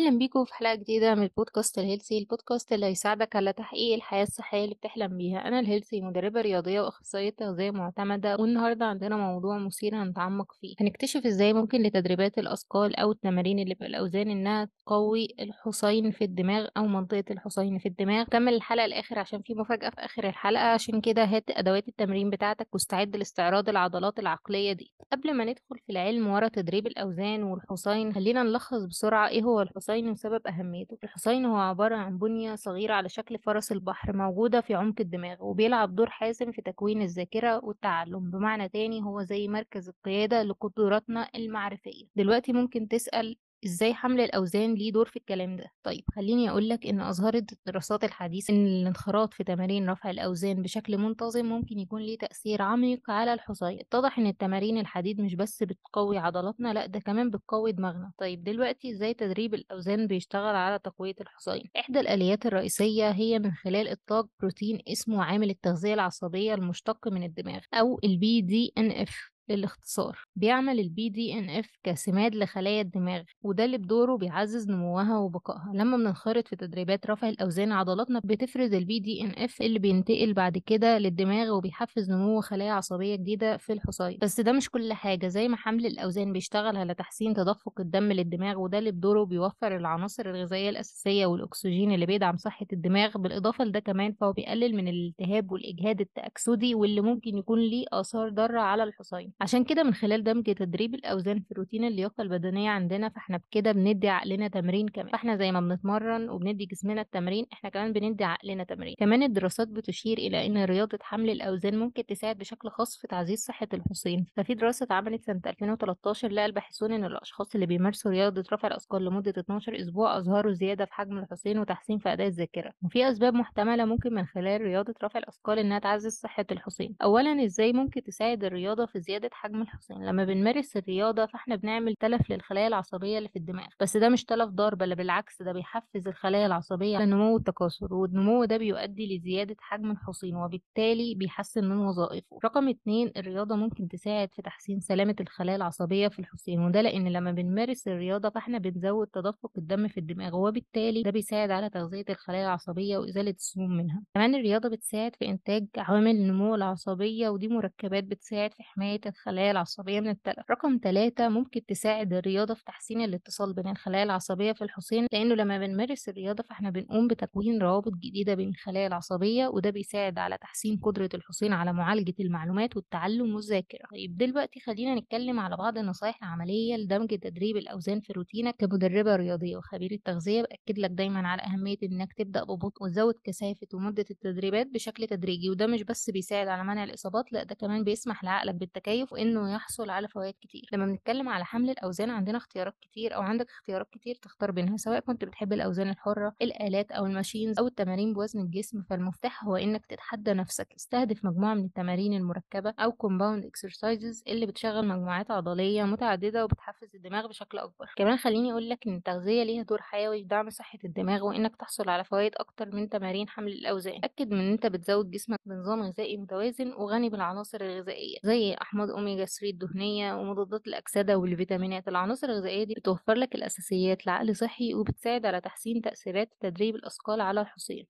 أهلا بيكم في حلقة جديدة من البودكاست ال healthy البودكاست اللي هيساعدك على تحقيق الحياة الصحية اللي بتحلم بيها. أنا ال healthy مدربة رياضية وأخصائية تغذية معتمدة والنهاردة عندنا موضوع مثير هنتعمق فيه. هنكتشف إزاي ممكن لتدريبات الأثقال أو التمارين اللي بالأوزان إنها تقوي الحصين في الدماغ أو منطقة الحصين في الدماغ. كمل الحلقة الآخر عشان في مفاجأة في آخر الحلقة. عشان كده هات أدوات التمرين بتاعتك واستعد لاستعراض العضلات العقلية دي. قبل ما ندخل في العلم ورا تدريب الأوزان والحصين خلينا نلخص بسرعة إيه هو الحصين. وسبب أهميته. الحصين هو عبارة عن بنية صغيرة على شكل فرس البحر موجودة في عمق الدماغ وبيلعب دور حاسم في تكوين الذاكرة والتعلم. بمعنى تاني هو زي مركز القيادة لقدراتنا المعرفية. دلوقتي ممكن تسأل إزاي حمل الأوزان ليه دور في الكلام ده. طيب خليني أقول لك إن اظهرت الدراسات الحديثه إن الانخراط في تمارين رفع الأوزان بشكل منتظم ممكن يكون ليه تأثير عميق على الحصين اتضح إن التمارين الحديد مش بس بتقوي عضلاتنا لأ ده كمان بتقوي دماغنا. طيب دلوقتي إزاي تدريب الأوزان بيشتغل على تقوية الحصين إحدى الآليات الرئيسية هي من خلال إطلاق بروتين اسمه عامل التغذية العصبية المشتق من الدماغ أو ال BDNF للاختصار بيعمل ال BDNF كسماد لخلايا الدماغ وده اللي بدوره بيعزز نموها وبقائها. لما بننخرط في تدريبات رفع الأوزان عضلاتنا بتفرز ال BDNF اللي بينتقل بعد كده للدماغ وبيحفز نمو خلايا عصبية جديدة في الحصين بس ده مش كل حاجة زي ما حمل الأوزان بيشتغل على تحسين تدفق الدم للدماغ وده اللي بدوره بيوفر العناصر الغذائية الأساسية والأكسجين اللي بيدعم صحة الدماغ. بالإضافة لده كمان فهو بيقلل من الالتهاب والإجهاد التأكسدي واللي ممكن يكون ليه آثار ضارة على الحصين عشان كده من خلال دمج تدريب الأوزان في روتين اللياقة البدنية عندنا فإحنا بكده بندي عقلنا تمرين كمان. فإحنا زي ما بنتمرن وبندي جسمنا التمرين إحنا كمان بندي عقلنا تمرين. كمان الدراسات بتشير إلى أن رياضة حمل الأوزان ممكن تساعد بشكل خاص في تعزيز صحة الحصين ففي دراسة اتعملت سنة 2013 لقى الباحثون أن الأشخاص اللي بيمارسوا رياضة رفع الأثقال لمدة 12 أسبوع أظهروا زيادة في حجم الحصين وتحسين في أداء الذاكرة. وفي أسباب محتملة ممكن من خلال رياضة رفع الأثقال إنها تعزز صحة الحصين أولا إزاي ممكن تساعد الرياضة في زيادة حجم الحصين لما بنمارس الرياضة فإحنا بنعمل تلف للخلايا العصبية اللي في الدماغ بس ده مش تلف ضار بل بالعكس ده بيحفز الخلايا العصبية على النمو والتكاثر والنمو ده بيؤدي لزيادة حجم الحصين وبالتالي بيحسن من وظائفه. رقم اتنين الرياضة ممكن تساعد في تحسين سلامة الخلايا العصبية في الحصين وده لأن لما بنمارس الرياضة فإحنا بنزود تدفق الدم في الدماغ وبالتالي ده بيساعد على تغذية الخلايا العصبية وإزالة السموم منها. كمان الرياضة بتساعد في إنتاج عوامل النمو العصبية ودي مركبات بتساعد في حماية الخلايا العصبية من التلف رقم ثلاثة ممكن تساعد الرياضة في تحسين الاتصال بين الخلايا العصبية في الحصين لأنه لما بنمارس الرياضة فإحنا بنقوم بتكوين روابط جديدة بين الخلايا العصبية وده بيساعد على تحسين قدرة الحصين على معالجة المعلومات والتعلم والذاكرة. طيب دلوقتي خلينا نتكلم على بعض النصائح العملية لدمج تدريب الأوزان في روتينك كمدربة رياضية وخبيرة تغذية بأكد لك دايما على أهمية إنك تبدأ ببطء وتزود كثافة ومدة التدريبات بشكل تدريجي وده مش بس بيساعد على منع الإصابات لأ ده كمان بيسمح لعقلك بالتكيف وإنه يحصل على فوائد كتير. لما بنتكلم على حمل الأوزان عندنا اختيارات كتير أو عندك اختيارات كتير تختار بينها سواء كنت بتحب الأوزان الحرة الآلات أو ال machines أو التمارين بوزن الجسم فالمفتاح هو إنك تتحدى نفسك. استهدف مجموعة من التمارين المركبة أو compound exercises اللي بتشغل مجموعات عضلية متعددة وبتحفز الدماغ بشكل أكبر. كمان خليني أقول لك إن التغذية ليها دور حيوي في دعم صحة الدماغ وإنك تحصل على فوائد أكتر من تمارين حمل الأوزان. أكد من إن أنت بتزود جسمك بنظام غذائي متوازن وغني بالعناصر الغذائية زي أحماض أوميجا 3 الدهنية ومضادات الأكسدة والفيتامينات. العناصر الغذائية دي بتوفر لك الأساسيات لعقل صحي وبتساعد على تحسين تأثيرات تدريب الأثقال على الحصين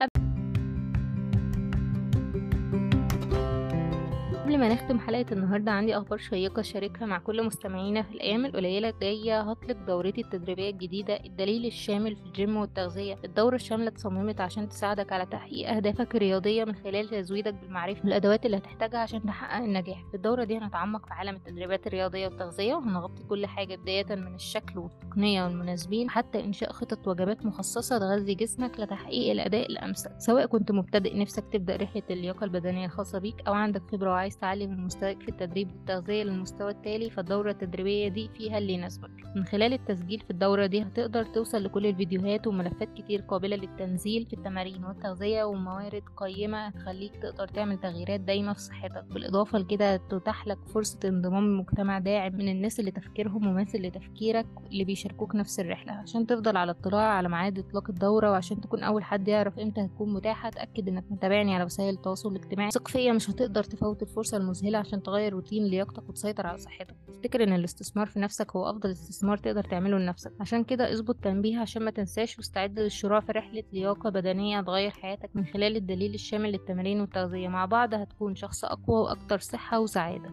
ما نختم حلقة النهاردة عندي أخبار شيقة شاركها مع كل مستمعينا في الأيام القليلة الجاية. هطلق دورتي التدريبية الجديدة الدليل الشامل في الجيم والتغذية. الدورة الشاملة اتصممت عشان تساعدك على تحقيق أهدافك الرياضية من خلال تزويدك بالمعرفة والأدوات اللي هتحتاجها عشان تحقق النجاح. في الدورة دي هنتعمق في عالم التدريبات الرياضية والتغذية وهنغطي كل حاجة بداية من الشكل والتقنية والمناسبين حتى إنشاء خطط وجبات مخصصة تغذي جسمك لتحقيق الأداء الأمثل. سواء كنت مبتدئ نفسك تبدأ رحلة اللياقة البدنية الخاصة بيك أو عندك خبرة وعايز تعلي من مستواك في التدريب والتغذية للمستوى التالي فالدورة التدريبية دي فيها اللي يناسبك. من خلال التسجيل في الدورة دي هتقدر توصل لكل الفيديوهات وملفات كتير قابلة للتنزيل في التمارين والتغذية وموارد قيمة هتخليك تقدر تعمل تغييرات دايمة في صحتك. بالإضافة لكده تتاح لك فرصة انضمام لمجتمع داعم من الناس اللي تفكيرهم مماثل لتفكيرك اللي بيشاركوك نفس الرحلة. عشان تفضل على اطلاع على ميعاد إطلاق الدورة وعشان تكون أول حد يعرف إمتى هتكون متاحة تأكد إنك متابعني على وسائل التواصل الاجتماعي. ثق مش هتقدر تفوت الفرصة المذهلة عشان تغير روتين لياقتك وتسيطر على صحتك. افتكر إن الاستثمار في نفسك هو أفضل استثمار تقدر تعمله لنفسك. عشان كده اظبط تنبيه عشان ما تنساش واستعد للشروع في رحلة لياقة بدنية تغير حياتك من خلال الدليل الشامل للتمارين والتغذية. مع بعض هتكون شخص أقوى وأكتر صحة وسعادة.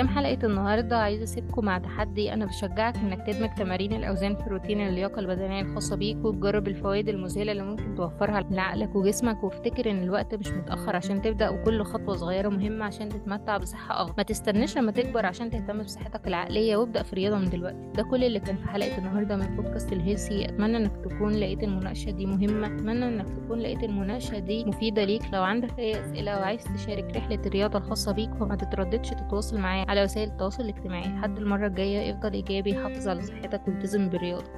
ختام حلقة النهاردة عايزة أسيبكم مع تحدي. أنا بشجعك إنك تدمج تمارين الأوزان في روتين اللياقة البدنية الخاصة بيك وتجرب الفوائد المذهلة اللي ممكن توفرها لعقلك وجسمك. وافتكر إن الوقت مش متأخر عشان تبدأ وكل خطوة صغيرة مهمة عشان تتمتع بصحة أفضل. ما تستناش لما تكبر عشان تهتم بصحتك العقلية وابدأ في رياضة من دلوقتي. ده كل اللي كان في حلقة النهاردة من بودكاست ال healthy أتمنى إنك تكون لقيت المناقشة دي مهمة. أتمنى إنك تكون لقيت المناقشة دي مفيدة ليك. لو عندك أي أسئلة وعايز تشارك رحلة الرياضة الخاصة بيك فما تترددش تتواصل معايا. على وسائل التواصل الاجتماعي. لحد المرة الجاية افضل إيجابي حافظ على صحتك والتزم بالرياضة.